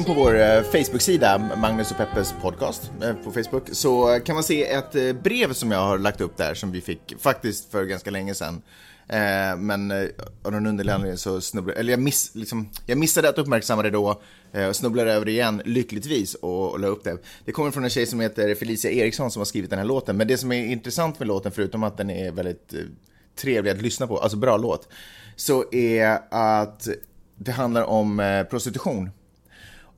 In på vår eh, Facebook-sida, Magnus och Peppes podcast eh, på Facebook, så kan man se ett eh, brev som jag har lagt upp där som vi fick faktiskt för ganska länge sedan. Men av någon underlig anledning så snubblade, eller jag, miss, liksom, jag missade att uppmärksamma det då och snubblade över det igen, lyckligtvis, och, och la upp det. Det kommer från en tjej som heter Felicia Eriksson som har skrivit den här låten, men det som är intressant med låten, förutom att den är väldigt trevlig att lyssna på, alltså bra låt, så är att det handlar om prostitution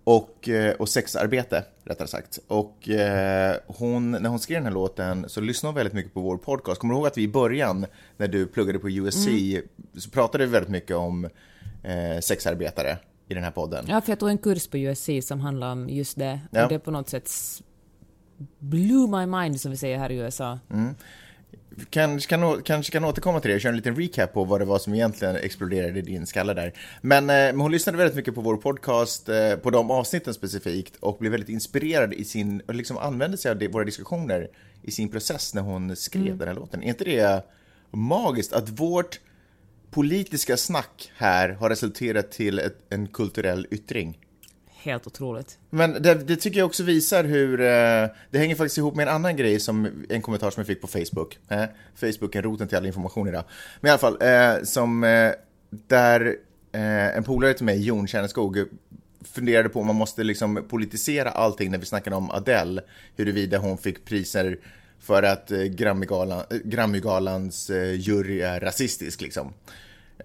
och, eh, och sexarbete, rättare sagt. Och eh, hon, när hon skrev den här låten så lyssnade hon väldigt mycket på vår podcast. Kommer du ihåg att vi i början, när du pluggade på USC, så pratade vi väldigt mycket om eh, sexarbetare i den här podden? Ja, för jag tog en kurs på USC som handlar om just det. Ja. Och det på något sätt blew my mind, som vi säger här i USA. Kanske kan, kanske kan återkomma till det, köra en liten recap på vad det var som egentligen exploderade i din skalle där. Men, eh, men hon lyssnade väldigt mycket på vår podcast, eh, på de avsnitten specifikt, och blev väldigt inspirerad i sin, och liksom använde sig av det, våra diskussioner i sin process när hon skrev den här låten. Är inte det magiskt att vårt politiska snack här har resulterat till ett, en kulturell yttring? Helt otroligt. Men det, det tycker jag också visar hur, eh, det hänger faktiskt ihop med en annan grej som, en kommentar som jag fick på Facebook. Eh, Facebook är roten till all information idag. Men i alla fall, eh, som, eh, där eh, en polare till mig, Jon Kärneskog, funderade på om man måste liksom politisera allting när vi snackade om Adele, huruvida hon fick priser för att eh, Grammygalan, Grammygalans jury är rasistisk liksom.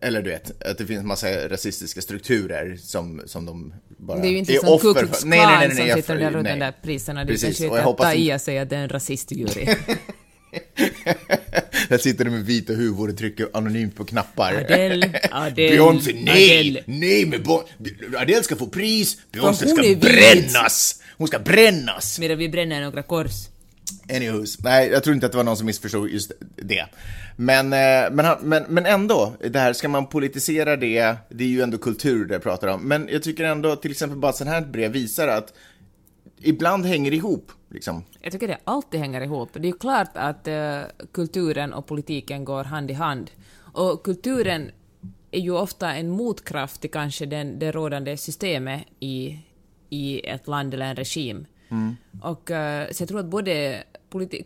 Eller du vet, att det finns massa rasistiska strukturer som, som de bara Det är ju inte är som offer för. Nej, nej, nej, nej, som jag sitter där runt nej. de där priserna. Det Precis, jag inte att ta i och säga att det är en rasistjury. Där sitter de med vita huvud och trycker anonymt på knappar. Adele, Adele, Beyoncé, nej! Adele. Nej, men bon... Adele ska få pris, Beyoncé ska brännas! Hon ska brännas! Medan vi bränner några kors. Anywho's, nej, jag tror inte att det var någon som missförstod just det. Men, eh, men, men, men ändå, det här, ska man politisera det, det är ju ändå kultur det jag pratar om. Men jag tycker ändå, till exempel bara sådant här brev visar att ibland hänger det ihop, liksom. Jag tycker det alltid hänger ihop. Det är ju klart att eh, kulturen och politiken går hand i hand. Och kulturen är ju ofta en motkraft till kanske den, det rådande systemet i, i ett land eller en regim. Mm. Och, eh, så jag tror att både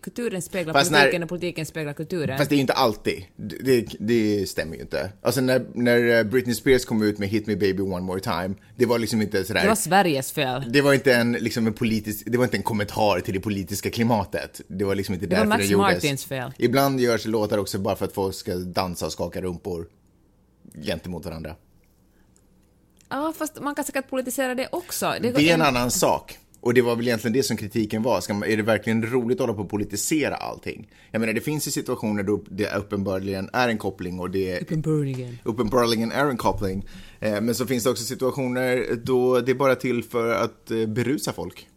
kulturen speglar Fast när- politiken och politiken speglar kulturen. Fast det är ju inte alltid. Det, det, det stämmer ju inte. Alltså när, när Britney Spears kom ut med Hit Me Baby One More Time, det var liksom inte sådär... det var Sveriges fel. Det var inte en, liksom en politisk, det var inte en kommentar till det politiska klimatet. Det var liksom inte Det var därför Max det gjordes. Martins fel. Ibland görs låtar också bara för att folk ska dansa och skaka rumpor gentemot varandra. Ja, fast man kan säkert politisera det också. Det, Det är en annan sak. Och det var väl egentligen det som kritiken var. Ska man, är det verkligen roligt att hålla på och politisera allting? Jag menar, det finns ju situationer då det uppenbarligen är en koppling och det Uppenbarligen. uppenbarligen är en koppling. Eh, men så finns det också situationer då det är bara till för att eh, berusa folk.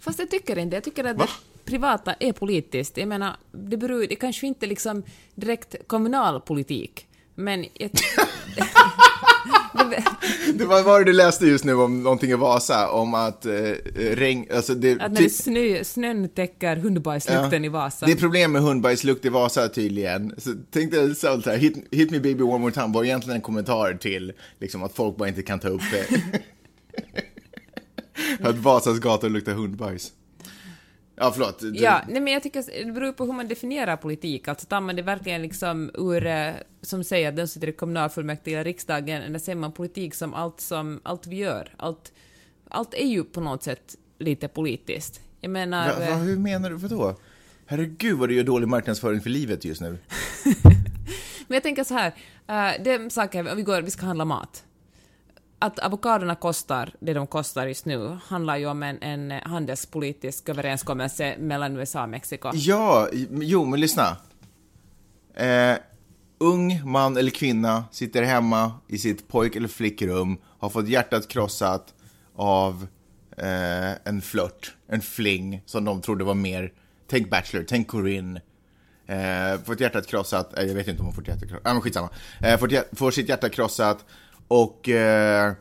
Fast jag tycker inte Jag tycker att Va? det privata är politiskt. Jag menar, det, beror, det kanske inte liksom direkt kommunal politik, men jag, det, var, var det du läste just nu om någonting i Vasa? Om att eh, regn, alltså det, att när typ- det snö, snön täcker hundbajslukten i Vasa. Det är problem med hundbajslukt i Vasa tydligen. Så tänkte jag så här, hit, hit me baby one more time var egentligen en kommentar till liksom att folk bara inte kan ta upp det. att Vasas gator luktar hundbajs. Ja, förlåt. Du, Ja, nej men jag tycker det beror på hur man definierar politik. Alltså tar man det verkligen liksom ur, eh, som säger att den sitter i kommunalfullmäktige eller riksdagen, eller ser man politik som allt som, allt vi gör. Allt, allt är ju på något sätt lite politiskt. Jag menar... Va, va, eh, hur menar du? Vadå? Herregud vad du gör dålig marknadsföring för livet just nu. Men jag tänker så här, uh, det saker, om vi går, vi ska handla mat att avokadorna kostar det de kostar just nu handlar ju om en, en handelspolitisk överenskommelse mellan USA och Mexiko. Ja, jo, men lyssna. Eh, ung man eller kvinna sitter hemma i sitt pojk eller flickrum, har fått hjärtat krossat av eh, en flört, en fling, som de trodde var mer, tänk Bachelor, tänk Corinne. Eh, fått hjärtat krossat, eh, jag vet inte om hon fått hjärtat krossat, äh, men skitsamma. Eh, får, får sitt hjärta krossat och eh,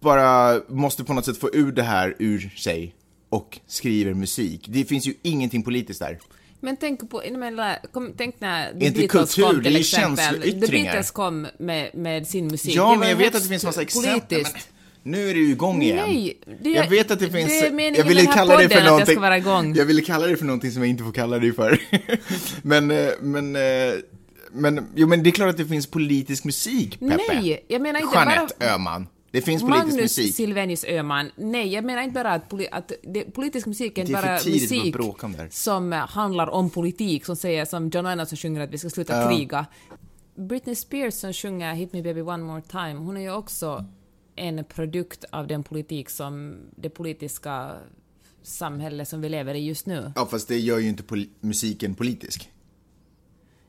bara måste på något sätt få ur det här ur sig och skriver musik. Det finns ju ingenting politiskt där. Men tänk på, menar, kom, tänk när Inte The Beatles kultur, kom det är till exempel. The. Beatles kom med, med sin musik. Ja, men jag vet att det finns massa exempel. Men nu är det ju igång igen. Nej, det- jag vet att det finns... det är meningen jag ville den här kalla det för att jag någonting... ska vara igång. Jag ville kalla det för någonting som jag inte får kalla det för. men, eh, men, eh, men, jo, men det är klart att det finns politisk musik, Peppe. Nej, jag menar inte Jeanette bara... Öhman. Det finns politisk Magnus musik. Silvenius Öhman, nej, jag menar inte bara att, poli, att det, politisk musik är Det är bara musik som eh, handlar om politik, som säger som John Lennon som sjunger att vi ska sluta kriga. Britney Spears som sjunger Hit Me Baby One More Time, hon är ju också en produkt av den politik som det politiska samhälle som vi lever i just nu. Ja, fast det gör ju inte pol- musiken politisk.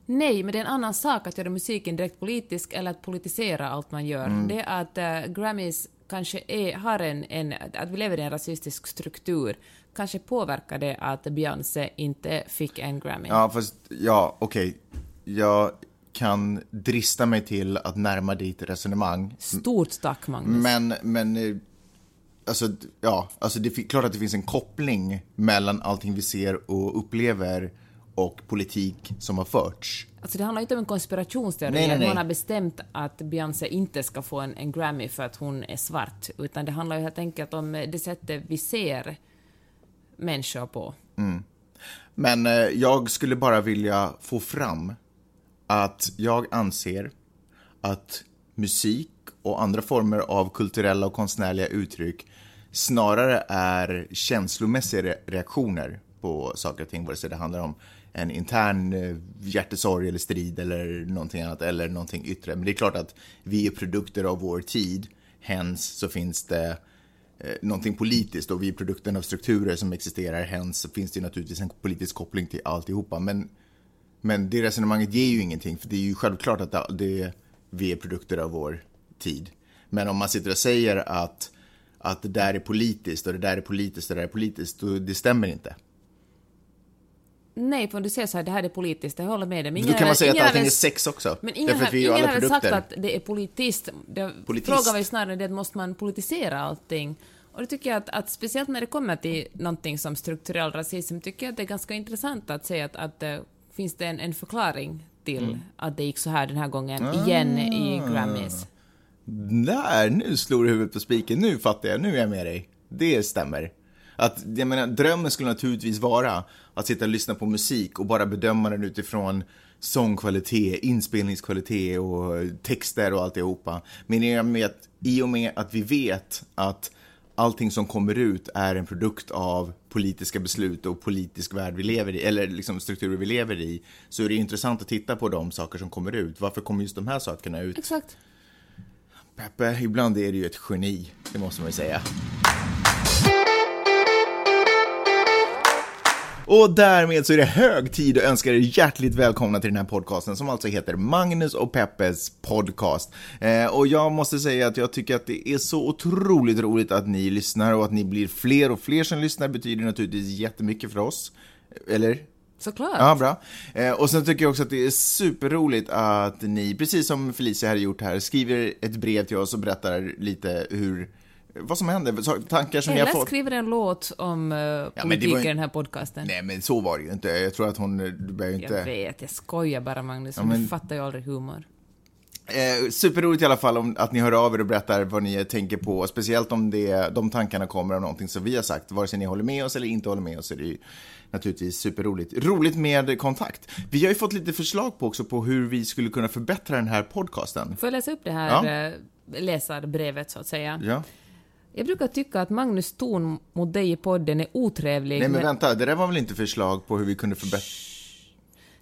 Nej, men det är en annan sak att göra musiken direkt politisk eller att politisera allt man gör. Mm. Det är att äh, Grammys kanske är, har en, en... Att vi lever i en rasistisk struktur kanske påverkar det att Beyoncé inte fick en Grammy. Ja, fast, ja, okej. Jag kan drista mig till att närma ditt resonemang. Stort tack, Magnus. Men, men, eh, alltså, ja, alltså det är klart att det finns en koppling mellan allting vi ser och upplever och politik som har förts. Alltså det handlar inte om en konspirationsteori, Nej, nej, nej. någon har bestämt att Beyoncé inte ska få en, en Grammy för att hon är svart, utan det handlar ju helt enkelt om eh, det sättet vi ser människor på. Men eh, jag skulle bara vilja få fram att jag anser att musik och andra former av kulturella och konstnärliga uttryck snarare är känslomässiga re- reaktioner på saker och ting, vare sig det handlar om en intern eh, hjärtesorg eller strid eller någonting annat, eller någonting yttre. Men det är klart att vi är produkter av vår tid, hens så finns det eh, någonting politiskt och vi är produkten av strukturer som existerar, hens så finns det naturligtvis en politisk koppling till alltihopa. Men, men det resonemanget ger ju ingenting, för det är ju självklart att det, det, vi är produkter av vår tid. Men om man sitter och säger att, att det där är politiskt och det där är politiskt och det där är politiskt, då det stämmer inte. Nej, för om du säger så här, det här är politiskt, jag håller med dig. Men Då ingen kan har- man säga att allting är sex också. Men ingen Därför har, att vi ingen alla sagt att det är politiskt. Det, Politist. Frågan var ju snarare det att måste man politisera allting. Och det tycker jag att, att speciellt när det kommer till någonting som strukturell rasism, tycker jag att det är ganska intressant att säga att, att eh, finns det en, en förklaring till Mm. att det gick så här den här gången, igen i Ah. Grammys. Där, nu slår du huvudet på spiken. Nu fattar jag, nu är jag med dig. Det stämmer. Att, jag menar, drömmen skulle naturligtvis vara att sitta och lyssna på musik och bara bedöma den utifrån sångkvalitet, inspelningskvalitet och texter och alltihopa. Men i och med att, i och med att vi vet att allting som kommer ut är en produkt av politiska beslut och politisk värld vi lever i, eller liksom strukturer vi lever i, så är det intressant att titta på de saker som kommer ut. Varför kommer just de här sakerna ut? Exakt. Peppe, ibland är du ju ett geni, det måste man ju säga. Och därmed så är det hög tid att önska er hjärtligt välkomna till den här podcasten som alltså heter Magnus och Peppes podcast. Eh, och jag måste säga att jag tycker att det är så otroligt roligt att ni lyssnar och att ni blir fler och fler som lyssnar betyder naturligtvis jättemycket för oss. Eller? Såklart. Ja, bra. Eh, och sen tycker jag också att det är superroligt att ni, precis som Felicia hade gjort här, skriver ett brev till oss och berättar lite hur, vad som händer, tankar som har Eller fått. skriver en låt om uh, det politik i den här podcasten. Nej, men så var det ju inte. Jag tror att hon, du behöver Jag inte... vet, jag skojar bara Magnus, men- du fattar ju aldrig humor. Eh, superroligt i alla fall om, att ni hör av er och berättar vad ni tänker på, speciellt om det, de tankarna kommer av någonting som vi har sagt. Vare sig ni håller med oss eller inte håller med oss är det ju naturligtvis superroligt. Roligt med kontakt. Vi har ju fått lite förslag på också på hur vi skulle kunna förbättra den här podcasten. Får jag läsa upp det här Ja. eh, läsarbrevet så att säga? Ja. Jag brukar tycka att Magnus ton mot dig i podden är otrevlig. Nej men men- vänta, det där var väl inte förslag på hur vi kunde förbättra...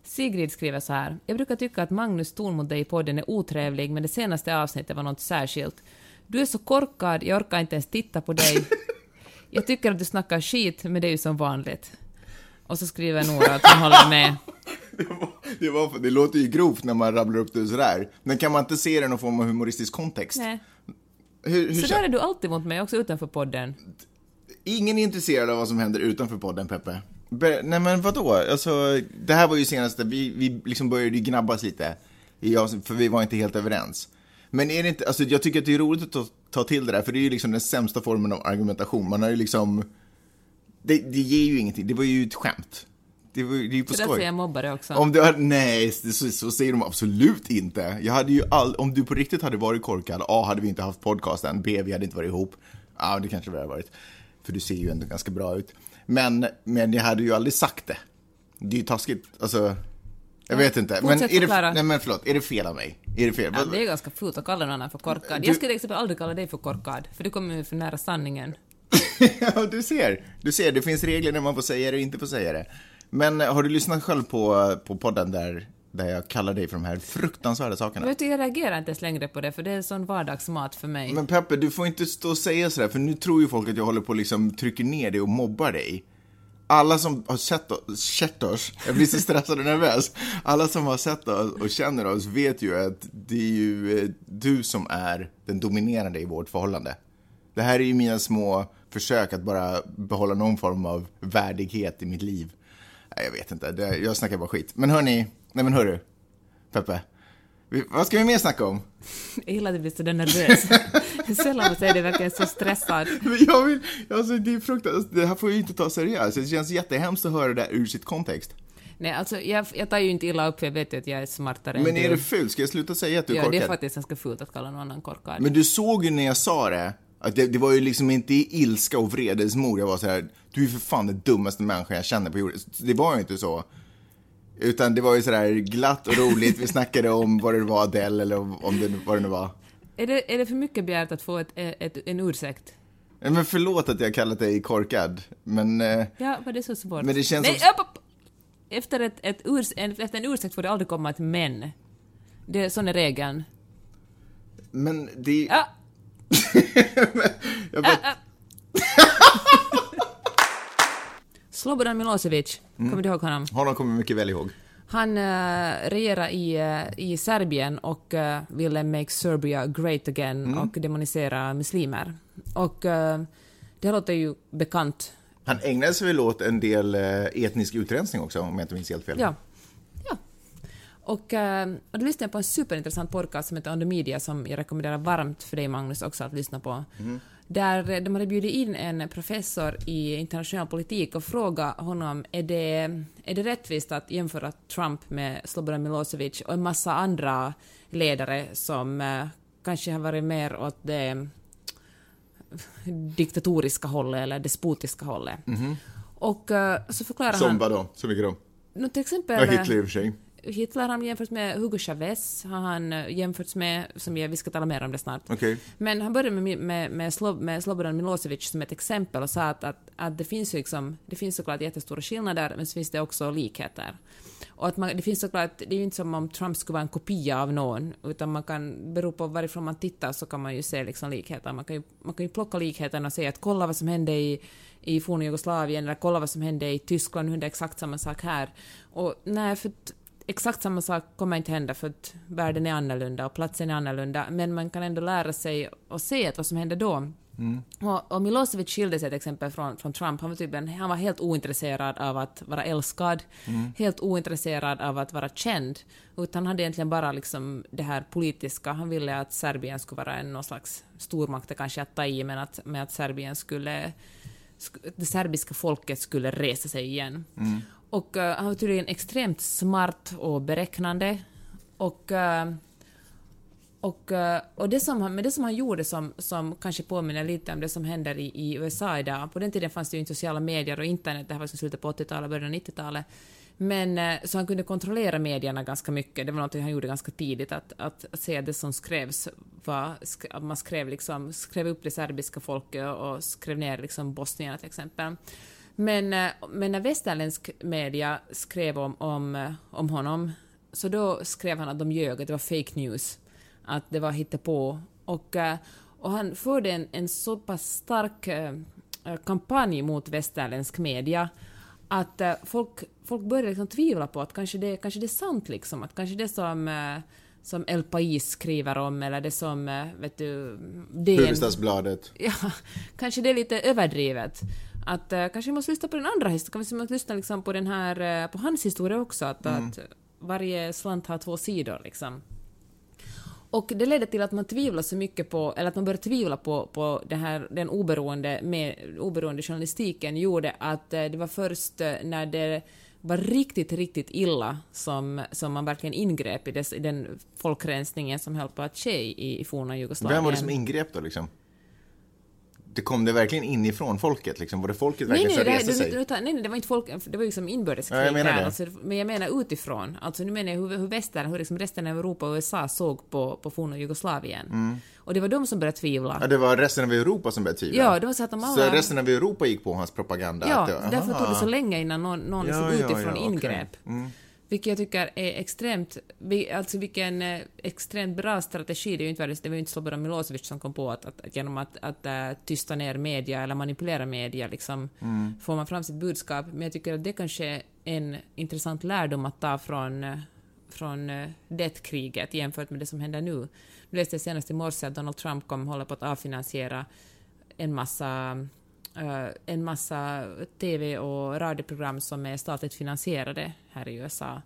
Sigrid skriver så här. Jag brukar tycka att Magnus ton mot dig i podden är otrevlig, men det senaste avsnittet var något särskilt. Du är så korkad, jag orkar inte ens titta på dig. Jag tycker att du snackar skit, men det är ju som vanligt. Och så skriver Nora att hon håller med. Det, var, det, var, det låter ju grovt när man rabblar upp det sådär. Men kan man inte se det i någon form av humoristisk kontext? Nej. Hur, hur Så där är du alltid mot mig, också utanför podden. Ingen är intresserad av vad som händer utanför podden, Peppe. Be- nej men vadå? Alltså, det här var ju senaste, vi, vi liksom började ju gnabbas lite. Avsnitt- för vi var inte helt överens. Men är det inte, alltså jag tycker att det är roligt att ta, ta till det där, för det är ju liksom den sämsta formen av argumentation. Man har ju liksom, det, det ger ju ingenting, det var ju ett skämt. Det, var, det är ju på Så därför är skoj. jag också. Om du nej, det- så, så säger de absolut inte. Jag hade ju all, om du på riktigt hade varit korkad, A, hade vi inte haft podcasten, B, vi hade inte varit ihop. Ja, det kanske vi hade varit. För du ser ju ändå ganska bra ut. Men, men jag hade ju aldrig sagt det. Det är ju taskigt, alltså. Jag vet inte. Men är det, nej men förlåt, är det fel av mig? Är det fel? Ja, det är ganska fult att kalla någon annan för korkad. Du- Jag skulle till exempel aldrig kalla dig för korkad, för du kommer ju för nära sanningen. ja, du ser. Du ser, det finns regler när man får säga det och inte får säga det. Men eh, har du lyssnat själv på, på podden där, där jag kallar dig för de här fruktansvärda sakerna? Vet du, jag reagerar inte ens längre på det, för det är sån vardagsmat för mig. Men Peppe, du får inte stå och säga sådär, för nu tror ju folk att jag håller på och liksom trycker ner dig och mobbar dig. Alla som har sett oss, sett oss, jag blir så stressad och nervös. Alla som har sett oss och känner oss vet ju att det är ju eh, du som är den dominerande i vårt förhållande. Det här är ju mina små försök att bara behålla någon form av värdighet i mitt liv. Nej, jag vet inte, det, jag snackar bara skit. Men hörni, nej men hörru, Peppe. Vi, vad ska vi mer snacka om? Jag gillar att du blir så där nervös. Sällan man säger det verkar så stressad. Men jag vill, alltså det är fruktansvärt, det här får jag ju inte ta seriöst. Det känns jättehemskt att höra det där ur sitt kontext. Nej, alltså jag, jag tar ju inte illa upp, för jag vet ju att jag är smartare Men än är du. det fult? Ska jag sluta säga att du är Ja, korkad? det är faktiskt ganska fult att kalla någon annan korkad. Men du såg ju när jag sa det, det, det var ju liksom inte i ilska och vredesmod jag var så här. du är för fan den dummaste människan jag känner på jorden. Det var ju inte så. Utan det var ju sådär glatt och roligt, vi snackade om vad det var Adele eller om det, vad det nu var. Är, det, är det för mycket begärt att få ett, ett, en ursäkt? Men förlåt att jag kallat dig korkad, men... eh, Ja, var det så svårt? Men det känns Nej, som- upp, upp. Efter, ett, ett urs, en, efter en ursäkt får det aldrig komma ett men. Det sån är regeln. Men det... Ja, jag bara. Slobodan Milosevic, Mm. kommer du ihåg honom? honom kommer jag mycket väl ihåg. Han uh, regerar i, eh, i Serbien och uh, ville make Serbia great again Mm. och demonisera muslimer. Och eh, det låter ju bekant. Han ägnade sig väl åt en del etnisk utrensning också, om jag inte minns helt fel. Ja. Och, eh, och då lyssnade jag på en superintressant podcast som heter On the Media som jag rekommenderar varmt för dig Magnus också att lyssna på. Där eh, de hade bjudit in en professor i internationell politik och frågat honom är det, är det rättvist att jämföra Trump med Slobodan Milosevic och en massa andra ledare som eh, kanske har varit mer åt det diktatoriska hållet eller despotiska hållet. Och eh, så förklarar Som han... vadå? Som vilka då? No, till exempel... Ja, Hitler i och för sig. Hitler har jämförts med Hugo Chavez, har han eh, jämförts med, som jag, vi ska tala mer om det snart. Okej. Men han började med, med, med, Slob, med Slobodan Milosevic som ett exempel och sa att, att, att det finns ju liksom, det finns såklart jättestora skillnader, men så finns det också likheter. Och att man, det finns såklart, det är ju inte som om Trump skulle vara en kopia av någon, utan man kan, bero på varifrån man tittar så kan man ju se liksom likheter. Man kan ju, man kan ju plocka likheterna och säga att kolla vad som hände i, i forna Jugoslavien, eller kolla vad som hände i Tyskland, nu hände exakt samma sak här. Och nej, för exakt samma sak kommer inte hända för att världen är annorlunda och platsen är annorlunda, men man kan ändå lära sig och se att vad som hände då. Och, och Milosevic skilde sig till exempel från, från Trump. Han var, typ en, han var helt ointresserad av att vara älskad, helt ointresserad av att vara känd, utan han hade egentligen bara liksom det här politiska. Han ville att Serbien skulle vara en någon slags stormakt, det kanske att ta i, men att, med att Serbien skulle sk- det serbiska folket skulle resa sig igen. Och uh, han var tydligen extremt smart och beräknande. Och, uh, och, uh, och det som han, men det som han gjorde som, som kanske påminner lite om det som händer i, i USA idag, på den tiden fanns det ju inte sociala medier och internet, det här var i slutet på 80-talet, början av 90-talet, men eh, så han kunde kontrollera medierna ganska mycket, det var något han gjorde ganska tidigt, att, att, att se att det som skrevs var, sk- att man skrev, liksom, skrev upp det serbiska folket och skrev ner liksom bosnierna till exempel. Men, eh, men när västerländsk media skrev om, om, eh, om honom, så då skrev han att de ljög, att det var fake news, att det var hittepå. Och, eh, Och han förde en, en så pass stark kampanj mot västerländsk media att folk, folk började liksom tvivla på att kanske det, kanske det är sant liksom, att kanske det som som El País skriver om eller det som, vet du, DN... Hufvudstadsbladet. Ja, kanske det är lite överdrivet. Att uh, kanske vi måste lyssna på den andra historien, kanske vi måste lyssna liksom på den här, uh, på hans historia också, att, att varje slant har två sidor liksom. Och det ledde till att man tvivlade så mycket på, eller att man började tvivla på, på det här, den oberoende, med, oberoende journalistiken gjorde att eh, det var först när det var riktigt, riktigt illa som, som man verkligen ingrep i, dess, i den folkrensningen som höll på att ske i, i forna Jugoslavien. Vem var det som ingrep då liksom? Det kom det verkligen inifrån folket liksom? Var det folket Nej verkligen nej, som det, reste det, sig? det, nej, nej, det var inte folk, det var liksom inbördeskrig Ja, jag menar här, det. alltså, men jag menar utifrån. Alltså nu menar jag hur, hur västern, hur liksom resten av Europa och USA såg på, på forna Jugoslavien. Och det var de som började tvivla. Mm. Ja, det var resten av Europa som började tvivla? Ja, det var så att de alla... Så resten av Europa gick på hans propaganda? Ja, att det, därför aha. tog det så länge innan någon, någon Ja, liksom ja, utifrån ja, okej. ingrep. Vilket jag tycker är extremt, alltså vilken eh, extremt bra strategi. Det, är ju inte, världens- det var ju inte Slobodan Milosevic som kom på att, att, att genom att, att äh, tysta ner media eller manipulera media liksom, får man fram sitt budskap. Men jag tycker att det kanske är en intressant lärdom att ta från, eh, från eh, det kriget jämfört med det som händer nu. Nu läste jag senast i morse att Donald Trump kommer hålla på att avfinansiera en massa eh, Eh, en massa TV och radioprogram som är statligt finansierade här i USA.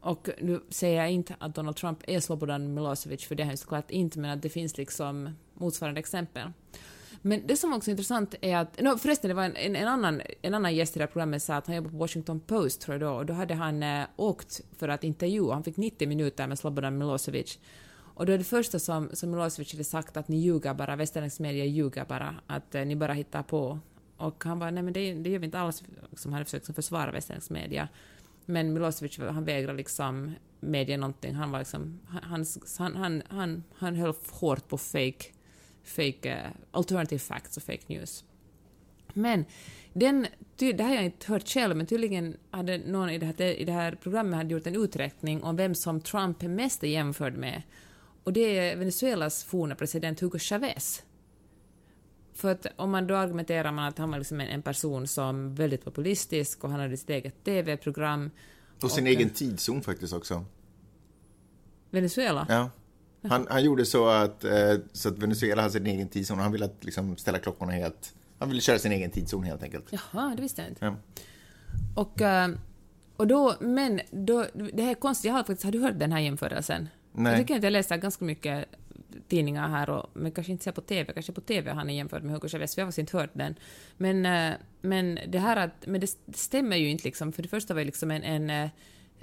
Och nu säger jag inte att Donald Trump är Slobodan Milosevic, för det är han såklart inte, men att det finns liksom motsvarande exempel. Men det som också är intressant är att, no, förresten det var en, en, en, annan, en annan gäst i det här programmet sa att han jobbade på Washington Post tror jag då, och då hade han eh, åkt för att intervjua, han fick 90 minuter med Slobodan Milosevic. Och då är det första som, som Milosevic hade sagt att ni ljuger bara, västerländsk media ljuger bara, att eh, ni bara hittar på. Och han var, nej men det, det gör vi inte alls, som hade försökt som försvara västerländsk media. Men Milosevic, han vägrade liksom media någonting, han var liksom, han, han, han, han, han höll hårt på fake, fake uh, alternative facts och fake news. Men den, det här har jag inte hört själv, men tydligen hade någon i det här, i det här programmet hade gjort en uträkning om vem som Trump är mest är jämförd med. Och det är Venezuelas forna president Hugo Chavez. För att om man då argumenterar man att han var liksom en, person som väldigt populistisk och han hade sitt eget TV-program. Och sin Och, egen tidszon faktiskt också. Venezuela? Ja. Han, han gjorde så att, eh, så att Venezuela hade sin egen tidszon. Han ville att, liksom, ställa klockorna helt... Han ville köra sin egen tidszon helt enkelt. Jaha, det visste jag inte. Ja. Och, eh, och då, men då, det här är konstigt, jag har faktiskt, har du hört den här jämförelsen? Nej. Jag tycker att jag läser ganska mycket tidningar här, och, men kanske inte ser på TV, kanske på TV har ni jämfört med Hugo Chavez, för jag har faktiskt inte hört den. Men, eh, men det här att, men det, stämmer ju inte liksom, för det första var ju liksom en, en eh,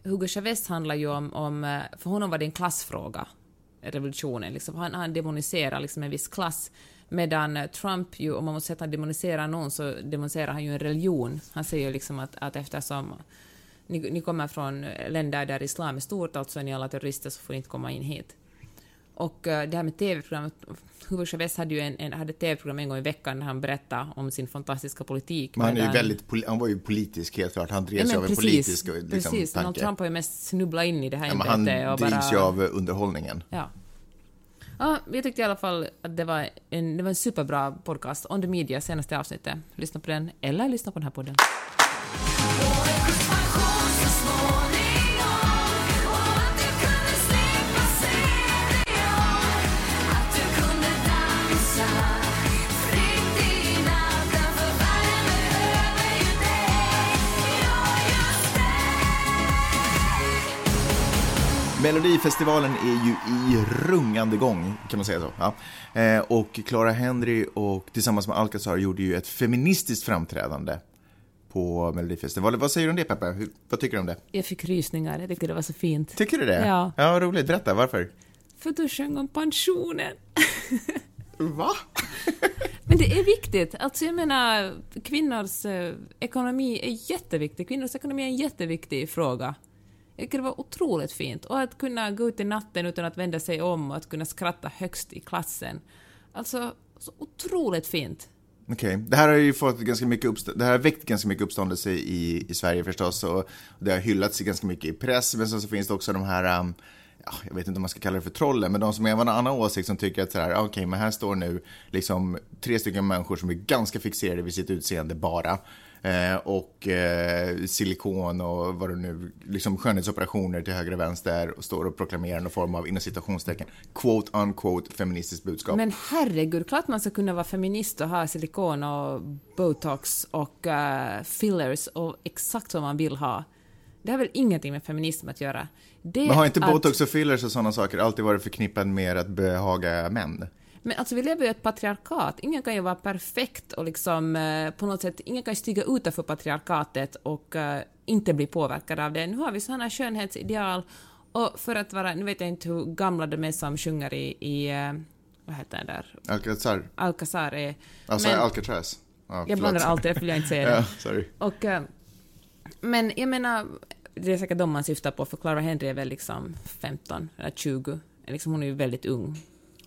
Hugo Chavez handlar ju om, om, eh, för honom var det en klassfråga, revolutionen, liksom. han, han demoniserar liksom en viss klass. Medan Trump ju, om man måste säga att han demoniserar någon, så demoniserar han ju en religion. Han säger ju liksom att, att eftersom ni, ni kommer från länder där islam är stort, alltså är ni alla terrorister så får ni inte komma in hit. Och eh, det här med TV-programmet, Hugo Chavez hade ju en, en, hade TV-program en gång i veckan där han berättade om sin fantastiska politik. Men han, är ju väldigt, han var ju politisk helt klart. Han drevs ju av en politisk liksom, precis. Donald tanke. Trump har ju mest snubblat in i det här Ja, han och drivs ju av underhållningen. Ja. Ja, jag tyckte i alla fall att det var en, det var en superbra podcast. On the Media, senaste avsnittet. Lyssna på den, eller lyssna på den här podden. Melodifestivalen är ju i rungande gång, kan man säga så. Ja. Eh, och Clara Henry och tillsammans med Alcazar gjorde ju ett feministiskt framträdande på Melodifestivalen. Vad säger du om det, Peppe? Hur, vad tycker du om det? Jag fick rysningar, jag tyckte det var så fint. Tycker du det? Ja. Ja, roligt. Berätta, varför? För du sjöng om pensionen. Va? Men det är viktigt. Alltså jag menar, kvinnors eh, ekonomi är jätteviktig. Kvinnors ekonomi är en jätteviktig fråga. Jag tycker det var otroligt fint. Och att kunna gå ut i natten utan att vända sig om och att kunna skratta högst i klassen. Alltså, så otroligt fint. Okej, det här har ju fått ganska mycket uppstå- det här har väckt ganska mycket uppståndelse i, i Sverige förstås och det har hyllats ganska mycket i press men sen så finns det också de här um, jag vet inte om man ska kalla det för trollen, men de som är av en annan åsikt som tycker att så här, okej, men här står nu liksom tre stycken människor som är ganska fixerade vid sitt utseende bara. Eh, och eh, silikon och vad det nu, liksom skönhetsoperationer till höger och vänster och står och proklamerar någon form av, inom citationstecken, quote unquote feministiskt budskap. Men herregud, klart man ska kunna vara feminist och ha silikon och botox och eh, fillers och exakt vad man vill ha. Det har väl ingenting med feminism att göra. Det men har inte att- botox och fillers och sådana saker alltid varit förknippad med att behaga män? Men alltså vi lever ju i ett patriarkat. Ingen kan ju vara perfekt och liksom eh, på något sätt, ingen kan stiga utanför patriarkatet och eh, inte bli påverkad av det. Nu har vi sådana skönhetsideal och för att vara, nu vet jag inte hur gamla de är som sjunger i, i eh, vad heter den där, Alcazar, Alcazar är... alltså men- Alcatraz. Ja, jag blandar alltid, därför vill jag inte säga det. Ja, sorry. Och, eh, men jag menar, det är säkert de man syftar på, för Clara Henry är väl liksom 15 eller 20. Liksom, hon är ju väldigt ung.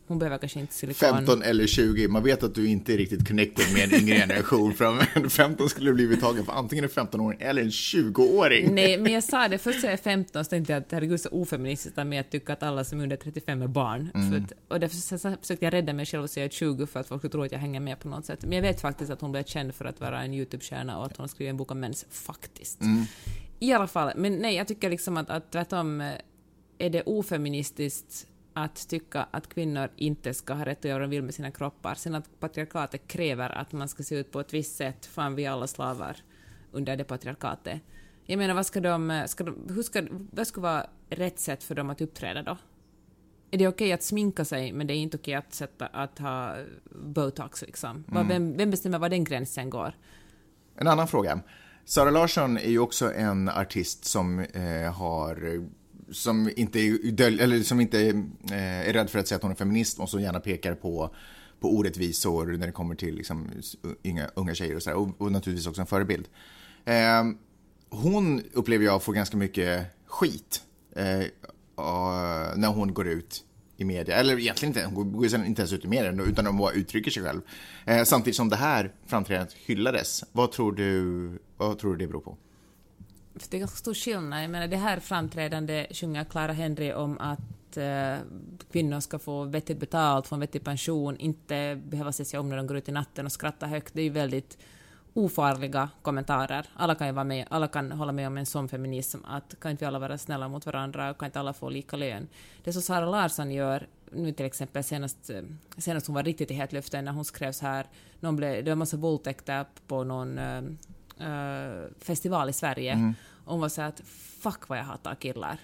Hon behöver kanske inte silikon. 15 eller 20, man vet att du inte är riktigt connected med en yngre generation. För en 15 skulle blivit tagen för antingen en 15-åring eller en 20-åring. Nej, men jag sa det, först sa jag 15, så tänkte jag att herregud så ofeministiskt av mig att tycka att alla som är under 35 är barn. För att, och därför så, så försökte jag rädda mig själv och säga 20 för att folk skulle tro att jag hänger med på något sätt. Men jag vet faktiskt att hon blev känd för att vara en YouTube-stjärna och att hon skrivit en bok om mens, faktiskt. I alla fall, men nej, jag tycker liksom att, att tvärtom eh, är det ofeministiskt att tycka att kvinnor inte ska ha rätt att göra vad de vill med sina kroppar. Sen att patriarkatet kräver att man ska se ut på ett visst sätt, fan vi är alla slavar under det patriarkatet. Jag menar, vad ska de, ska de, hur ska, vad ska vara rätt sätt för dem att uppträda då? Är det okej att sminka sig, men det är inte okej att, sätta, att ha botox liksom? Vad- Vem, vem bestämmer var den gränsen går? En annan fråga. Sara Larsson är ju också en artist som eh, har som inte, är, döl- eller som inte eh, är rädd för att säga att hon är feminist och som gärna pekar på, på orättvisor när det kommer till liksom, unga, unga tjejer och sådär. Och, och naturligtvis också en förebild. Eh, hon upplever jag får ganska mycket skit eh, och- när hon går ut i media. Eller egentligen inte, hon går inte ens ut i media utan hon bara uttrycker sig själv. Eh, samtidigt som det här framträdandet hyllades. Vad tror du, vad tror du det beror på? För det är ganska stor skillnad. Jag menar, det här framträdande sjunger Clara Henry om att eh, kvinnor ska få vettigt betalt, få en vettig pension, inte behöva se sig om när de går ut i natten och skratta högt. Det är ju väldigt ofarliga kommentarer. Alla kan ju vara med, alla kan hålla med om en sån feminism, att kan inte vi alla vara snälla mot varandra, kan inte alla få lika lön? Det som Sara Larsson gör, nu till exempel senast, senast hon var riktigt i hetluften när hon skrev så här, någon blev, det var en massa våldtäkter på någon eh, eh, festival i Sverige. Och hon var så att fuck vad jag hatar killar.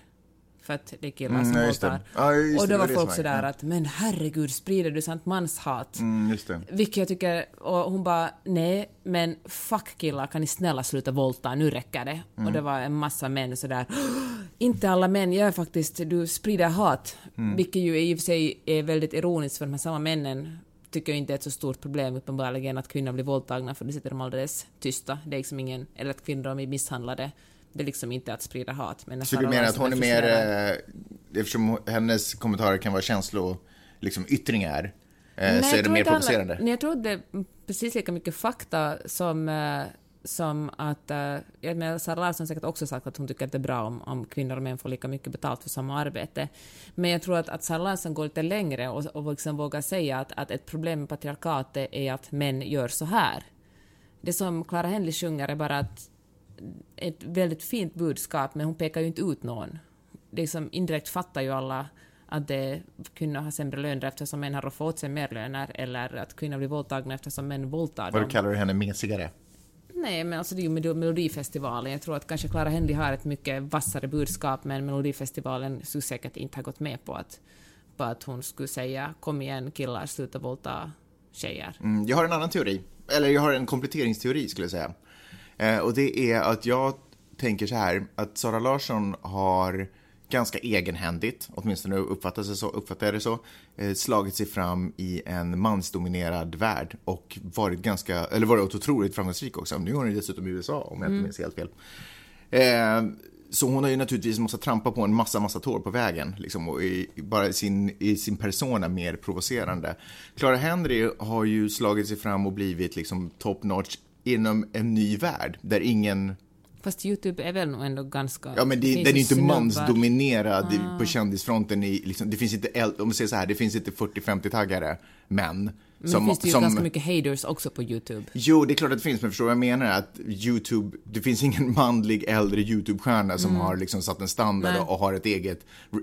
För att det är killar Mm, som ja, våldtar. Det, och då var det folk så där ja. att men herregud, sprider du sånt manshat? Mm. Vilket jag tycker, och hon bara nej, men fuck killar, kan ni snälla sluta våldta, nu räcker det. Mm. Och det var en massa män sådär, inte alla män, jag är faktiskt, du sprider hat. Mm. Vilket ju i och för sig är väldigt ironiskt för de här samma männen tycker inte det är ett så stort problem uppenbarligen att kvinnor blir våldtagna för då sitter de alldeles tysta. Det är liksom ingen, eller att kvinnor blir misshandlade. Det är liksom inte att sprida hat. Men Så du menar att hon är mer, eh, eftersom hennes kommentarer kan vara känslo, liksom yttringar, eh, Nej, så är det mer provocerande? Nej, jag tror att det är precis lika mycket fakta som, eh, som att... eh, jag menar, Sara Larsson har säkert också sagt att hon tycker att det är bra om, om kvinnor och män får lika mycket betalt för samma arbete. Men jag tror att, att Sara Larsson går lite längre och, och liksom vågar säga att, att ett problem med patriarkatet är att män gör så här. Det som Clara Henley sjunger är bara att ett väldigt fint budskap, men hon pekar ju inte ut någon. Det är som indirekt fattar ju alla att det, kvinnor har sämre löner eftersom män har fått sig mer löner, eller att kvinnor blir våldtagna eftersom män våldtar Vad dem. kallar du henne mesigare? Nej, men alltså det är ju Melodifestivalen. Jag tror att kanske Clara Henley har ett mycket vassare budskap, men Melodifestivalen skulle säkert inte ha gått med på att, på att hon skulle säga kom igen killar, sluta våldta tjejer. Mm, jag har en annan teori, eller jag har en kompletteringsteori skulle jag säga. Eh, och det är att jag tänker så här, att Sara Larsson har ganska egenhändigt, åtminstone uppfattar, sig så, uppfattar jag det så, eh, slagit sig fram i en mansdominerad värld och varit ganska, eller varit otroligt framgångsrik också. Nu är hon dessutom i USA om jag inte minns helt fel. Eh, så hon har ju naturligtvis måste trampa på en massa, massa tår på vägen. Liksom, och i, bara i sin, i sin persona mer provocerande. Clara Henry har ju slagit sig fram och blivit liksom top notch inom en ny värld där ingen Fast YouTube är väl nog ändå ganska... Ja, men det, den är ju inte snubbar. mansdominerad i- på kändisfronten. I, liksom, det finns inte, om vi säger så här, det finns inte 40-50-taggare män. Men det finns det ju ganska mycket haters också på YouTube. Jo, det är klart att det finns, men förstår vad jag menar? Att YouTube, det finns ingen manlig äldre YouTube-stjärna som har liksom satt en standard Mm. Nej. och har ett eget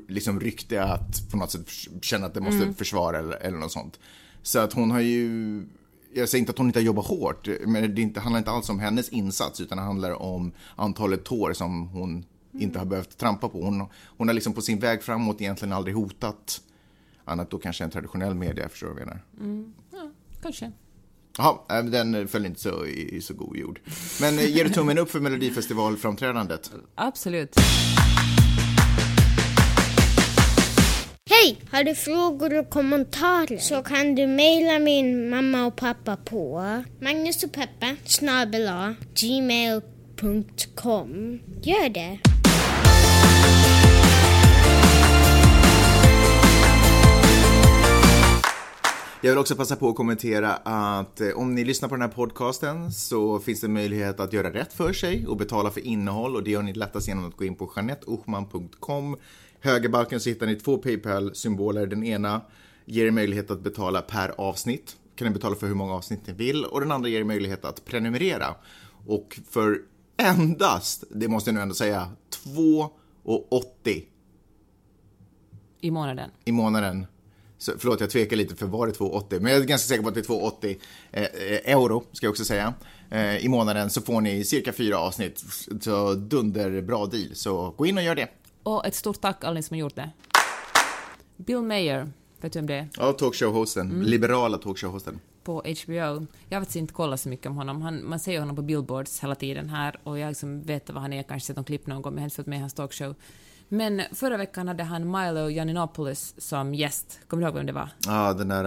liksom, rykte att på något sätt känna att det måste Mm. försvara eller, eller något sånt. Så att hon har ju, jag säger inte att hon inte har jobbat hårt, men det inte, handlar inte alls om hennes insats utan det handlar om antalet tår som hon inte har behövt trampa på. Hon, hon har liksom på sin väg framåt egentligen aldrig hotat annat då kanske en traditionell media, förstår du vad jag menar? Kanske. Ja, äh, den föll inte så i, i så god jord. Men eh, ger du tummen upp för Melodifestivalframträdandet? Absolut. Hej! Har du frågor och kommentarer så kan du mejla min mamma och pappa på Magnus och Peppe snabel A, gmail.com. Gör det! Jag vill också passa på att kommentera att eh, om ni lyssnar på den här podcasten så finns det möjlighet att göra rätt för sig och betala för innehåll och det gör ni lättast genom att gå in på janetteochman.com. Högerbalken så hittar ni två Paypal-symboler. Den ena ger er möjlighet att betala per avsnitt. Kan ni betala för hur många avsnitt ni vill och den andra ger er möjlighet att prenumerera. Och för endast, det måste jag nu ändå säga, 2,80 I månaden. i månaden. Så, förlåt, jag tvekar lite för var det 2,80? Men jag är ganska säker på att det är 2,80 eh, eh, euro, ska jag också säga. Eh, I månaden så får ni cirka fyra avsnitt. Så dunderbra deal. Så gå in och gör det. Och ett stort tack alla ni som har gjort det. Bill Mayer, vet du vem det är? Ja, talkshow-hosten. Liberala talkshow-hosten. På HBO. Jag har faktiskt inte kollat så mycket om honom. Han, man ser ju honom på billboards hela tiden här och jag liksom vet vad han är, kanske sett någon klipp någon gång, men jag har inte följt med i hans talkshow. Men förra veckan hade han Milo Yiannopoulos som gäst. Kommer du ihåg vem det var? Ja, den där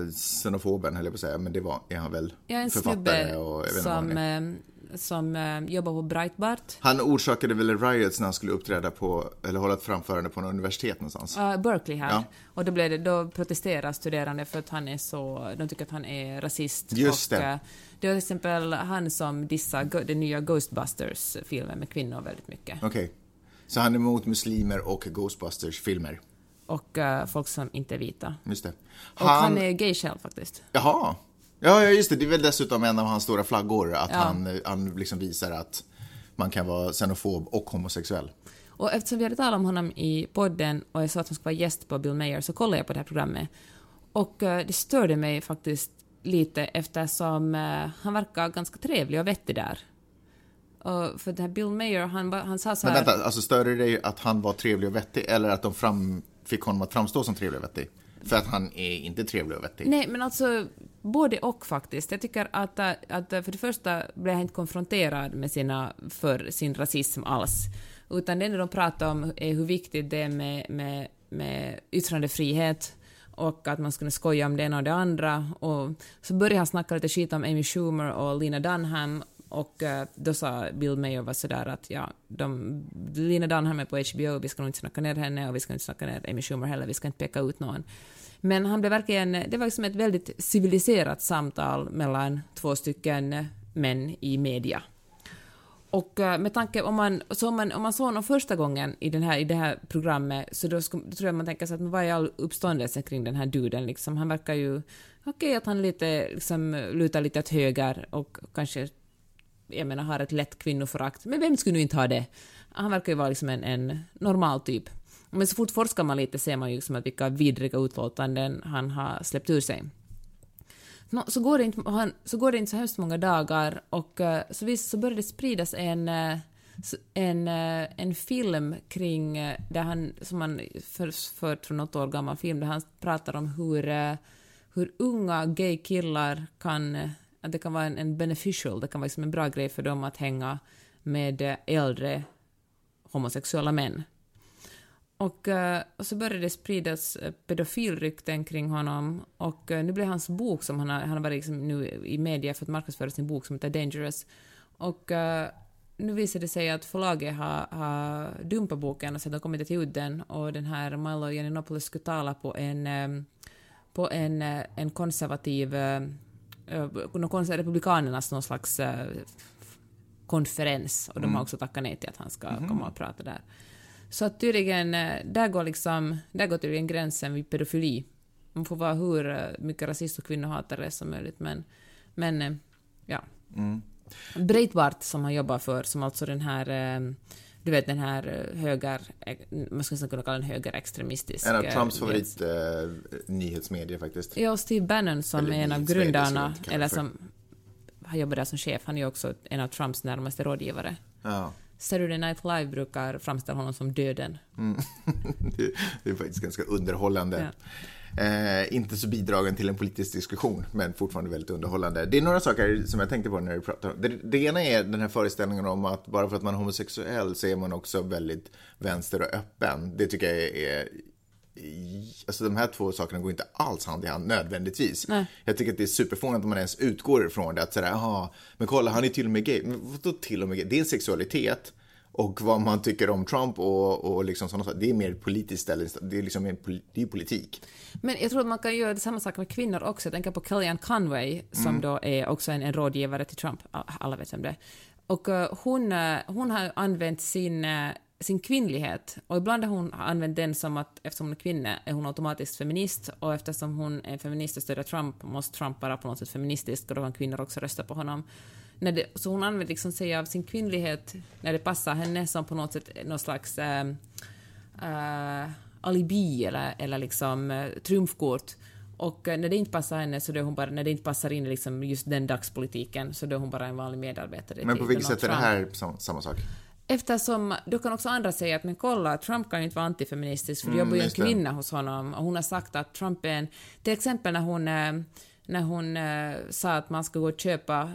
uh, xenofoben höll jag på att säga, men det var, är han väl Ja, en författare snubbe och jag vet inte vad han som, är. Som eh, jobbar på Breitbart. Han orsakade väl riots när han skulle uppträda på, eller hålla ett framförande på en universitet någonstans. Uh, Berkeley här. Ja. Och då, blev det, då protesterar studerande för att han är så, de tycker att han är rasist. Just och, det. eh, det var till exempel han som dissar Go- den nya Ghostbusters-filmen med kvinnor väldigt mycket. Okej. Så han är emot muslimer och Ghostbusters-filmer. Och eh, folk som inte är vita. Just det. Och han, är gay själv faktiskt. Jaha. Ja, ja, just det. Det är väl dessutom en av hans stora flaggor att Ja. han, han liksom visar att man kan vara xenofob och homosexuell. Och eftersom vi hade talat om honom i podden och jag sa att han skulle vara gäst på Bill Mayer så kollade jag på det här programmet. Och eh, det störde mig faktiskt lite eftersom eh, han verkar ganska trevlig och vettig där. Och för den här Bill Mayer, han, han sa så Men här... vänta, alltså störde det att han var trevlig och vettig eller att de fram, fick honom att framstå som trevlig och vettig? För att han är inte trevlig och vettig. Nej, men alltså både och faktiskt. Jag tycker att, äh, att äh, för det första blev han inte konfronterad med sina, för sin rasism alls. Utan det enda de pratar om är hur viktigt det är med, med, med yttrandefrihet och att man skulle skoja om det ena och det andra. Och så började han snacka lite skit om Amy Schumer och Lena Dunham och äh, då sa Bill Mayer var sådär att ja, de, Lina Dunham är på HBO, vi ska nog inte snacka ner henne och vi ska inte snacka ner Amy Schumer heller, vi ska inte peka ut någon. Men han blev verkligen, det var liksom ett väldigt civiliserat samtal mellan två stycken män i media. Och eh, med tanke om man, så om man, om man såg honom första gången i, den här, i det här programmet så då, skulle, då tror jag man tänker sig att vad är all uppståndelse kring den här duden liksom? Han verkar ju, okej att han lite liksom lutar lite åt höger och kanske, jag menar har ett lätt kvinnoförakt, men vem skulle nu inte ha det? Han verkar ju vara liksom en, en normal typ. Men så fort forskar man lite ser man ju liksom att vilka vidriga utlåtanden han har släppt ur sig. No, så, går det inte, han, så går det inte så hemskt många dagar och eh, så visst så började det spridas en, eh, en, eh, en film kring, där han, som han för, för, för något år gammal film, där han pratar om hur, hur unga gay killar kan, att det kan vara en, en beneficial, det kan vara liksom en bra grej för dem att hänga med äldre homosexuella män. Och, eh, och så började det spridas eh, pedofilrykten kring honom och eh, nu blev hans bok som han har, han har varit liksom nu i media för att marknadsföra sin bok som heter Dangerous. Och nu visar det sig att förlaget har, har dumpat boken och att de kommer inte ut den och den här Milo Yiannopoulos skulle tala på en, på en, en konservativ, republikanernas någon slags konferens och de Mm. har också tackat nej till att han ska Mhm. komma och prata där. Så att tydligen, eh, där går liksom, där går tydligen gränsen vid pedofili. Man får vara hur eh, mycket rasist och kvinnohatare som möjligt, men, men eh, ja. Mm. Breitbart som han jobbar för, som alltså den här, du vet den här höger, man skulle kunna kalla den högerextremistisk. En av Trumps nyhets- favorit eh, nyhetsmedier faktiskt. Ja, och Steve Bannon som Eller är en av grundarna, eller som har jobbat där som chef, han är också en av Trumps närmaste rådgivare. Ja. Saturday Night Live brukar framställa honom som döden. Mm. det, det är faktiskt ganska underhållande. Eh, inte så bidragen till en politisk diskussion, men fortfarande väldigt underhållande. Det är några saker som jag tänkte på när du pratar. Det, det ena är den här föreställningen om att bara för att man är homosexuell så är man också väldigt vänster och öppen. Det tycker jag är... Alltså de här två sakerna går inte alls hand i hand nödvändigtvis. Nej. Jag tycker att det är superfånigt om man ens utgår ifrån det. Att sådär, jaha, men kolla han är till och med gay. Men vadå till och med gay? Det är sexualitet. Och vad man tycker om Trump och, och liksom sådana saker, det är mer politiskt ställningstagande. Det är liksom det är politik. Men jag tror att man kan göra samma sak med kvinnor också. Jag tänker på Kellyanne Conway, som Mm. då är också en, en rådgivare till Trump. Alla vet vem det är. Och eh, hon, eh, hon har använt sin, eh, sin kvinnlighet, och ibland har hon använt den som att eftersom hon är kvinna är hon automatiskt feminist, och eftersom hon är feminist och stödjer Trump måste Trump vara på något sätt feministisk, och då kan kvinnor också rösta på honom. När det, så hon använder liksom sig av sin kvinnlighet när det passar henne som på något sätt någon slags eh, eh, alibi eller, eller liksom eh, trumfkort. Och när det inte passar henne, så då hon bara, när det inte passar in i liksom just den dagspolitiken, så då är hon bara en vanlig medarbetare. Men på vilket sätt är det här sam, samma sak? Eftersom, då kan också andra säga att men kolla, Trump kan ju inte vara antifeministisk för det Mm, jobbar ju en det. kvinna hos honom och hon har sagt att Trump är en... Till exempel när hon, eh, när hon eh, sa att man ska gå och köpa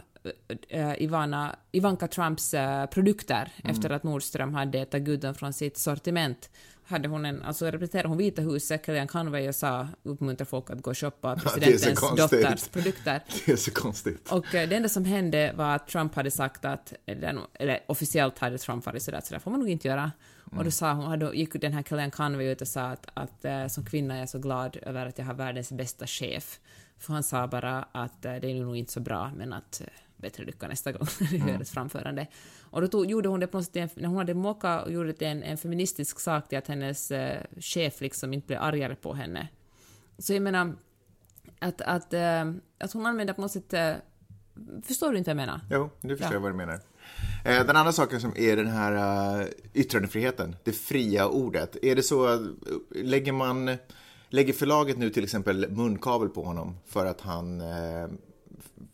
eh, Ivana, Ivanka Trumps produkter Mm. efter att Nordström hade tagit ut dem från sitt sortiment hade hon en, alltså representerade hon Vita huset, Kellyanne Conway och sa, uppmuntra folk att gå och shoppa presidentens konstigt. dotters produkter. Det är så konstigt. Och eh, det enda som hände var att Trump hade sagt att, eller, officiellt hade Trump varit sådär, sådär får man nog inte göra. Och då sa hon, då gick den här Kellyanne Conway ut och sa att, att eh, som kvinna är jag så glad över att jag har världens bästa chef. För han sa bara att eh, det är nog inte så bra, men att bättre lycka nästa gång när det gör ett framförande. Och då tog, gjorde hon det på något sätt, när hon hade mocka och gjorde det till en, en feministisk sak till att hennes eh, chef liksom inte blev argare på henne. Så jag menar, att, att, eh, att hon använder på något sätt... Eh, förstår du inte vad jag menar? Jo, nu förstår Ja. jag vad du menar. Eh, Den andra saken som är den här eh, yttrandefriheten, det fria ordet. Är det så, att, eh, lägger man, lägger förlaget nu till exempel munkavel på honom för att han,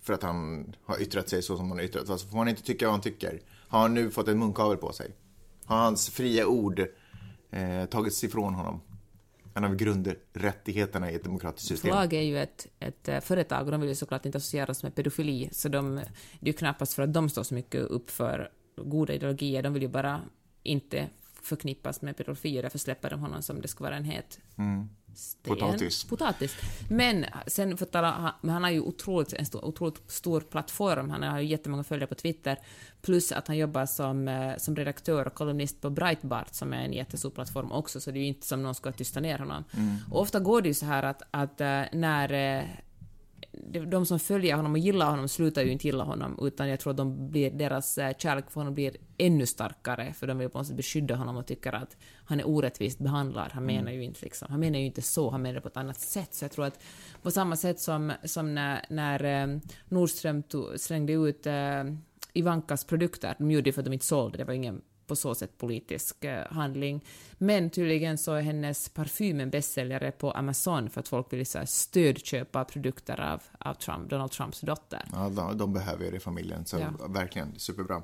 för att han har yttrat sig så som han har yttrat? Alltså får man inte tycka vad han tycker? Har han nu fått en munkavel på sig? Har hans fria ord eh, tagits ifrån honom? En av grundrättigheterna i ett demokratiskt system. Förlag är ju ett, ett eh, företag och de vill ju såklart inte associeras med pedofili, så de, det är ju knappast för att de står så mycket upp för goda ideologier, de vill ju bara inte förknippas med pedofili, därför släpper de honom som det ska vara en het sten. Mm. Potatis. Potatis. Men sen för att tala, han- har ju otroligt, en stor, otroligt stor plattform, han har ju jättemånga följare på Twitter, plus att han jobbar som, eh, som redaktör och kolumnist på Breitbart, som är en jättestor plattform också, så det är ju inte som någon ska tysta ner honom. Och ofta går det ju så här att, att eh, när eh, de, som följer honom och gillar honom slutar ju inte gilla honom, utan jag tror att de blir, deras eh, kärlek för honom blir ännu starkare, för de vill på något sätt beskydda honom och tycker att han är orättvist behandlad. Han menar ju inte liksom, han menar ju inte så, han menar det på ett annat sätt. Så jag tror att på samma sätt som, som när, när eh, Nordström tog, slängde ut eh, Ivankas produkter, de gjorde det för att de inte sålde, det var ingen på så sätt politisk eh, handling. Men tydligen så är hennes parfym en bästsäljare på Amazon för att folk vill så här, stödköpa produkter av, av Trump, Donald Trumps dotter. Ja, de, de behöver det i familjen, så Ja. verkligen superbra.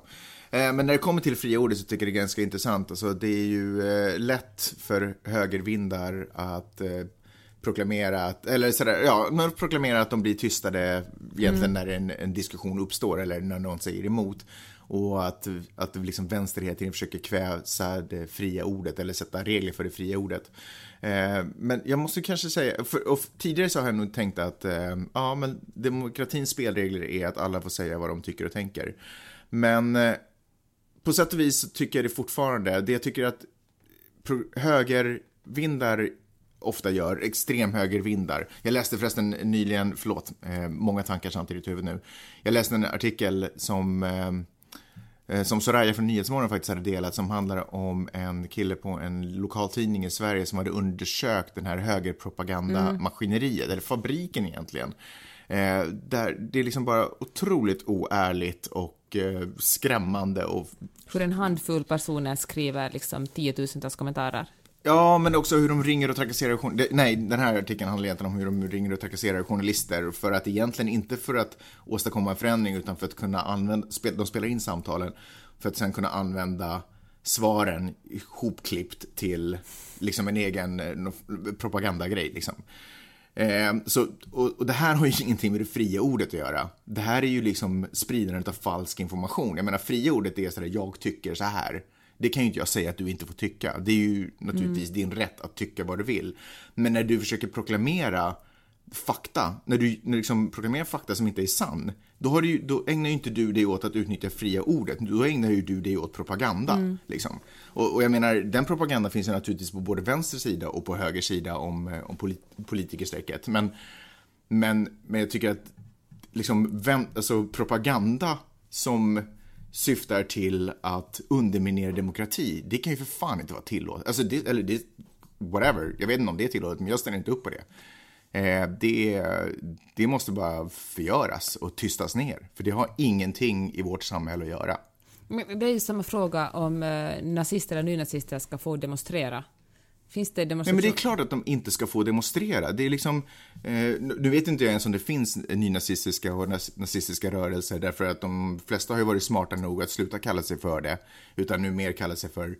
Eh, men när det kommer till fria ordet så tycker jag det är ganska intressant. Alltså, det är ju eh, lätt för högervindar att eh, proklamera att, eller sådär, ja, men proklamera att de blir tystade egentligen när en, en diskussion uppstår eller när någon säger emot. Och att, att liksom vänster hela tiden försöker kväsa det fria ordet eller sätta regler för det fria ordet. Eh, men jag måste kanske säga, för, och tidigare så har jag nog tänkt att eh, ja, men demokratins spelregler är att alla får säga vad de tycker och tänker. Men eh, på sätt och vis tycker jag det fortfarande, det jag tycker att högervindar ofta gör, extremhögervindar. Jag läste förresten nyligen, förlåt, eh, många tankar samtidigt i huvudet nu. Jag läste en artikel som eh, Eh, som Soraya från Nyhetsmorgon faktiskt hade delat som handlar om en kille på en lokaltidning i Sverige som hade undersökt den här högerpropagandamaskineriet, eller fabriken egentligen. Eh, där det är liksom bara otroligt oärligt och eh, skrämmande och Hur en handfull personer skriver liksom tiotusentals kommentarer. Ja, men också hur de ringer och trakasserar journalister. Nej, den här artikeln handlar egentligen om hur de ringer och trakasserar journalister för att egentligen inte för att åstadkomma en förändring utan för att kunna använda, de spelar in samtalen för att sen kunna använda svaren ihopklippt till liksom en egen eh, propagandagrej liksom. Eh, så, och, och det här har ju ingenting med det fria ordet att göra. Det här är ju liksom spridandet av falsk information. Jag menar, fria ordet är sådär, jag tycker så här. Det kan ju inte jag säga att du inte får tycka. Det är ju naturligtvis din rätt att tycka vad du vill. Men när du försöker proklamera fakta, när du, när du liksom proklamerar fakta som inte är sann, då, har du, då ägnar ju inte du dig åt att utnyttja fria ordet. Då ägnar ju du dig åt propaganda. Liksom. Och, och jag menar, den propaganda finns ju naturligtvis på både vänster sida och på höger sida om, eh, om polit, politikerstrecket. Men, men, men jag tycker att liksom, vem, alltså, propaganda som syftar till att underminera demokrati, det kan ju för fan inte vara tillåtet. Alltså, det, eller det, whatever, jag vet inte om det är tillåtet, men jag ställer inte upp på det. Eh, det, det måste bara förgöras och tystas ner, för det har ingenting i vårt samhälle att göra. Men det är ju samma fråga om eh, nazister eller nynazister ska få demonstrera. Finns det Nej, demonstration? men det är klart att de inte ska få demonstrera. Det är liksom, eh, nu vet inte jag ens om det finns nynazistiska och nazistiska rörelser därför att de flesta har ju varit smarta nog att sluta kalla sig för det, utan nu mer kalla sig för,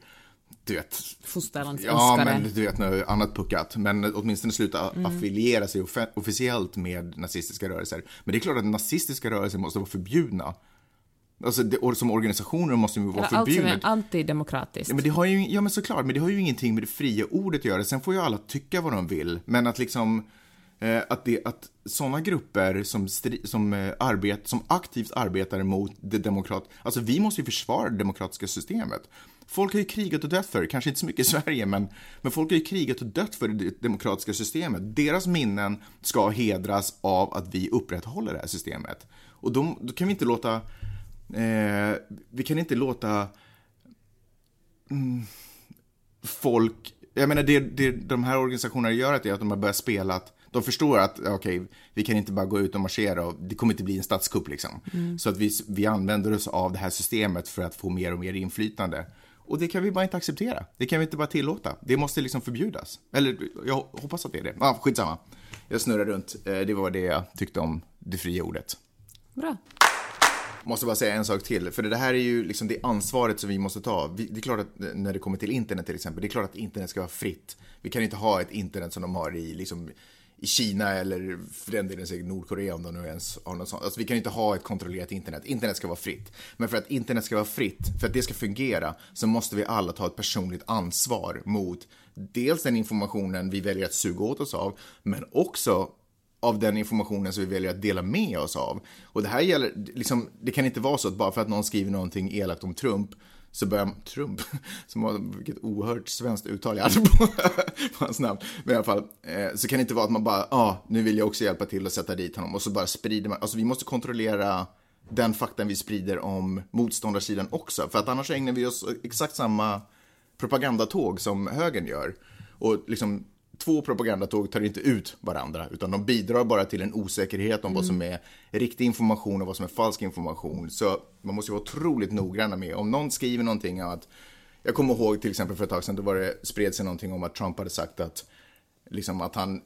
du vet, Fosterlandsälskare. Ja, men du vet något annat puckat. Men åtminstone sluta affiliera sig officiellt med nazistiska rörelser. Men det är klart att nazistiska rörelser måste vara förbjudna. Alltså, det, och som organisationer måste de ju vara Eller allt som är antidemokratiskt. Ja, men det har ju, ja, men såklart, men det har ju ingenting med det fria ordet att göra. Sen får ju alla tycka vad de vill, men att liksom eh, att, det, att sådana grupper som, stri, som, eh, arbet, som aktivt arbetar mot det demokrat... Alltså vi måste ju försvara det demokratiska systemet. Folk har ju krigat och dött för kanske inte så mycket i Sverige, men, men folk har ju krigat och dött för det demokratiska systemet. Deras minnen ska hedras av att vi upprätthåller det här systemet. Och då, då kan vi inte låta... Eh, vi kan inte låta folk, jag menar det, det de här organisationerna gör att är att de har börjat spela att de förstår att okej, vi kan inte bara gå ut och marschera och det kommer inte bli en statskupp liksom. Så att vi, vi använder oss av det här systemet för att få mer och mer inflytande. Och det kan vi bara inte acceptera. Det kan vi inte bara tillåta. Det måste liksom förbjudas. Eller jag hoppas att det är det. Ah, skitsamma. Jag snurrar runt. Eh, Det var det jag tyckte om det fria ordet. Bra. Måste bara säga en sak till, för det här är ju liksom det ansvaret som vi måste ta. Det är klart att eh, när det kommer till internet till exempel, det är klart att internet ska vara fritt. Vi kan inte ha ett internet som de har i, liksom, i Kina eller för den delen säkert Nordkorea om de nu ens har något sånt. Alltså vi kan inte ha ett kontrollerat internet. Internet ska vara fritt. Men för att internet ska vara fritt, för att det ska fungera, så måste vi alla ta ett personligt ansvar mot dels den informationen vi väljer att suga åt oss av, men också av den informationen som vi väljer att dela med oss av. Och det här gäller, liksom, det kan inte vara så att bara för att någon skriver någonting elakt om Trump så börjar man, Trump, som var, vilket oerhört svenskt uttal jag hade på, på hans namn. Men i alla fall, eh, så kan det inte vara att man bara, ja, ah, nu vill jag också hjälpa till att sätta dit honom och så bara sprider man, alltså vi måste kontrollera den faktan vi sprider om motståndarsidan också, för att annars ägnar vi oss exakt samma propagandatåg som högern gör. Och liksom, två propagandatåg tar inte ut varandra, utan de bidrar bara till en osäkerhet om vad som är riktig information och vad som är falsk information. Så man måste ju vara otroligt noggranna med, om någon skriver någonting att, jag kommer ihåg till exempel för ett tag sedan, då var det, spred sig någonting om att Trump hade sagt att, liksom att han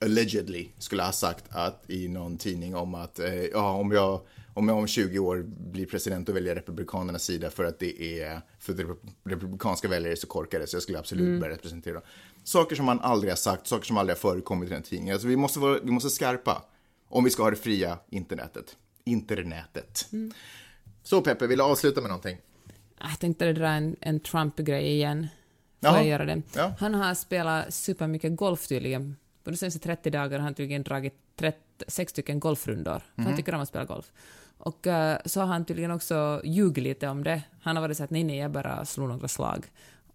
allegedly skulle ha sagt att i någon tidning om att eh, ja, om jag om jag om 20 år blir president och väljer Republikanernas sida för att det är för republikanska väljare är så korkade så jag skulle absolut börja representera dem. Saker som man aldrig har sagt, saker som aldrig har förekommit i den tidningen. Alltså vi måste vara, vi måste skarpa om vi ska ha det fria internetet. Internetet. Så Peppe, vill du avsluta med någonting? Jag tänkte dra en, en Trump-grej igen. Får Jaha. jag göra det? Ja. Han har spelat supermycket golf tydligen. På de senaste 30 dagarna har han tydligen dragit 30, sex stycken golfrundor. Mhm. Han tycker om att spela golf. Och eh, så har han tydligen också ljugit lite om det. Han har varit så att nej, nej, jag bara slog några slag.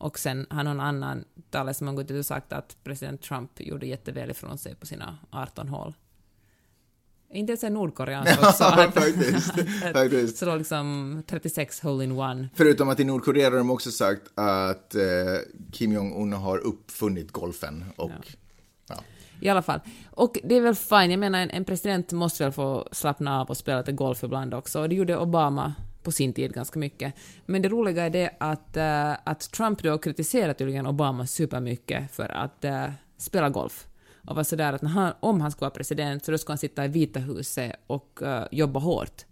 Och sen har någon annan talesman gått ut och sagt att president Trump gjorde jätteväl ifrån sig på sina 18 hål. Inte ens en nordkoreansk också. att- faktiskt. faktiskt. Så liksom 36 hole in one. Förutom att i Nordkorea har de också sagt att eh, Kim Jong-Un har uppfunnit golfen och ja. I alla fall. Och det är väl fine, jag menar en, en president måste väl få slappna av och spela lite golf ibland också, och det gjorde Obama på sin tid ganska mycket. Men det roliga är det att, uh, att Trump då kritiserar tydligen Obama supermycket för att uh, spela golf. Och var sådär att när han, om han ska vara president så då ska han sitta i Vita huset och uh, jobba hårt.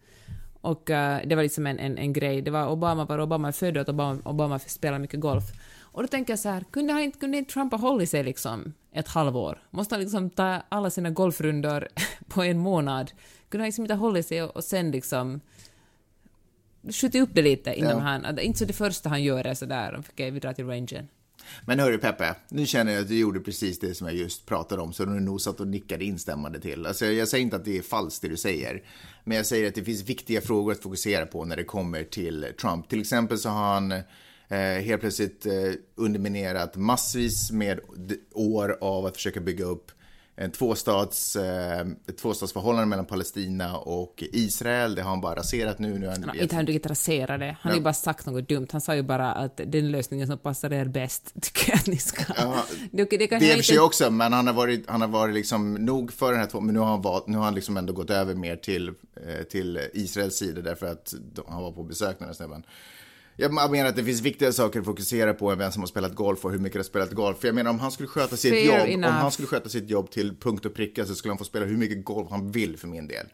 Och det var liksom en, en, en grej. Det var Obama var Obama är född och att Obama, Obama spelar mycket golf. Och då tänker jag så här, kunde, han inte, kunde inte Trump ha hållit sig liksom ett halvår? Måste han liksom ta alla sina golfrundor på en månad? Kunde han liksom inte ha hållit sig och, och sen liksom skjutit upp det lite innan Ja. han... Inte så det första han gör är sådär, okej vi drar till rangen. Men hörru Peppe, nu känner jag att du gjorde precis det som jag just pratade om, så du nog satt och nickade instämmande till. Alltså, jag säger inte att det är falskt det du säger, men jag säger att det finns viktiga frågor att fokusera på när det kommer till Trump. Till exempel så har han eh, helt plötsligt eh, underminerat massvis med år av att försöka bygga upp en tvåstats, eh, ett tvåstatsförhållande mellan Palestina och Israel. Det har han bara raserat nu. nu han inte han riktigt raserat det. Han har ju bara sagt något dumt. Han sa ju bara att den lösningen som passar er bäst tycker jag att ni ska... Ja, det, det, kan Det är för sig inte... också, men han har varit, han har varit liksom nog för den här två, men nu har han, valt, nu har han liksom ändå gått över mer till, eh, till Israels sida därför att han var på besök den här snubben. Jag menar att det finns viktigare saker att fokusera på än vem som har spelat golf och hur mycket har spelat golf. För jag menar om han skulle sköta sitt Fair jobb, enough. om han skulle sköta sitt jobb till punkt och pricka så skulle han få spela hur mycket golf han vill för min del.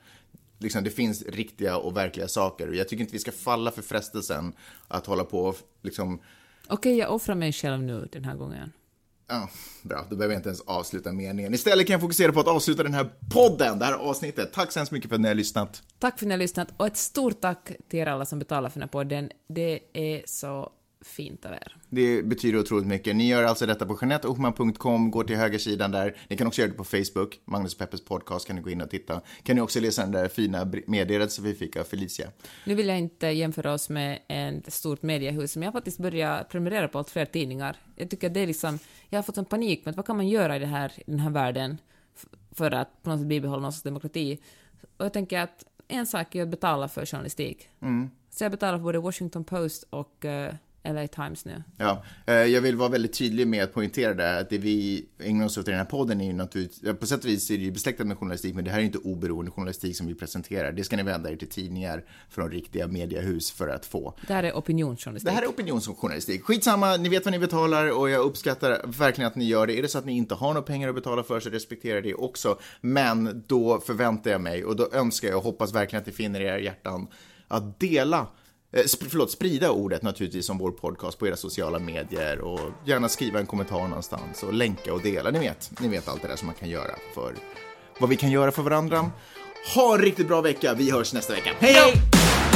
Liksom, det finns riktiga och verkliga saker jag tycker inte vi ska falla för frestelsen att hålla på och liksom Okej, jag offrar mig själv nu den här gången. Ja, bra. Då behöver jag inte ens avsluta meningen. Istället kan jag fokusera på att avsluta den här podden, det här avsnittet. Tack så hemskt mycket för att ni har lyssnat. Tack för att ni har lyssnat och ett stort tack till er alla som betalar för den här podden. Det är så fint av er. Det betyder otroligt mycket. Ni gör alltså detta på janetteohman.com, går till högersidan där. Ni kan också göra det på Facebook, Magnus Peppers podcast kan ni gå in och titta. Kan ni också läsa den där fina meddelandet som vi fick av Felicia. Nu vill jag inte jämföra oss med ett stort mediehus, men jag har faktiskt börjat prenumerera på allt fler tidningar. Jag tycker att det är liksom, jag har fått en panik med vad kan man göra i, det här, i den här världen för att på något sätt bibehålla någon sorts demokrati. Och jag tänker att en sak är att betala för journalistik. Så jag betalar för både Washington Post och eh, LA Times nu. Ja, eh, jag vill vara väldigt tydlig med att poängtera det att det vi ägnar oss åt i den här podden är ju naturligtvis, på sätt och vis är det ju besläktat med journalistik, men det här är inte oberoende journalistik som vi presenterar. Det ska ni vända er till tidningar från riktiga mediehus för att få. Det här är opinionsjournalistik. Det här är opinionsjournalistik. Skitsamma, ni vet vad ni betalar och jag uppskattar verkligen att ni gör det. Är det så att ni inte har några pengar att betala för så respekterar det också. Men då förväntar jag mig och då önskar jag och hoppas verkligen att ni finner i era hjärtan att dela Eh, sp- förlåt, sprida ordet naturligtvis om vår podcast på era sociala medier och gärna skriva en kommentar någonstans och länka och dela. Ni vet, ni vet allt det där som man kan göra för vad vi kan göra för varandra. Ha en riktigt bra vecka. Vi hörs nästa vecka. Hej då!